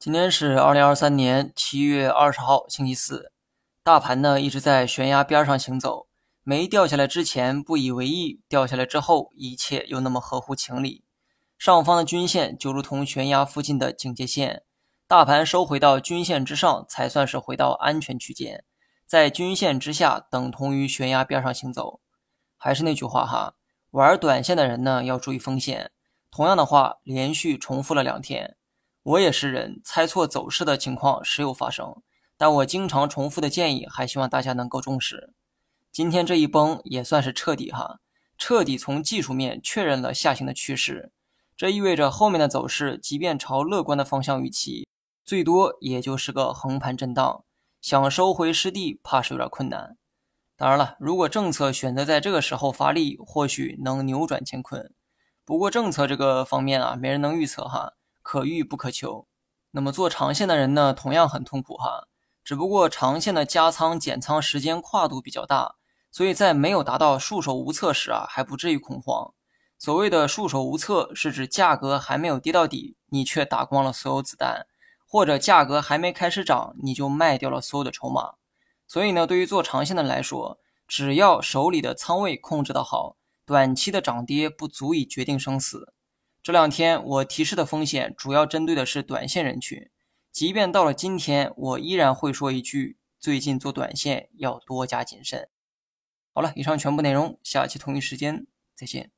今天是二零二三年七月二十号，星期四。大盘呢一直在悬崖边上行走，没掉下来之前不以为意，掉下来之后一切又那么合乎情理。上方的均线就如同悬崖附近的警戒线，大盘收回到均线之上才算是回到安全区间，在均线之下等同于悬崖边上行走。还是那句话哈，玩短线的人呢要注意风险。同样的话连续重复了两天。我也是人，猜错走势的情况时有发生，但我经常重复的建议，还希望大家能够重视。今天这一崩也算是彻底哈，彻底从技术面确认了下行的趋势。这意味着后面的走势，即便朝乐观的方向预期，最多也就是个横盘震荡，想收回失地，怕是有点困难。当然了，如果政策选择在这个时候发力，或许能扭转乾坤。不过政策这个方面啊，没人能预测哈。可遇不可求，那么做长线的人呢，同样很痛苦哈。只不过长线的加仓减仓时间跨度比较大，所以在没有达到束手无策时啊，还不至于恐慌。所谓的束手无策，是指价格还没有跌到底，你却打光了所有子弹，或者价格还没开始涨，你就卖掉了所有的筹码。所以呢，对于做长线的来说，只要手里的仓位控制得好，短期的涨跌不足以决定生死。这两天我提示的风险主要针对的是短线人群，即便到了今天，我依然会说一句：最近做短线要多加谨慎。好了，以上全部内容，下期同一时间再见。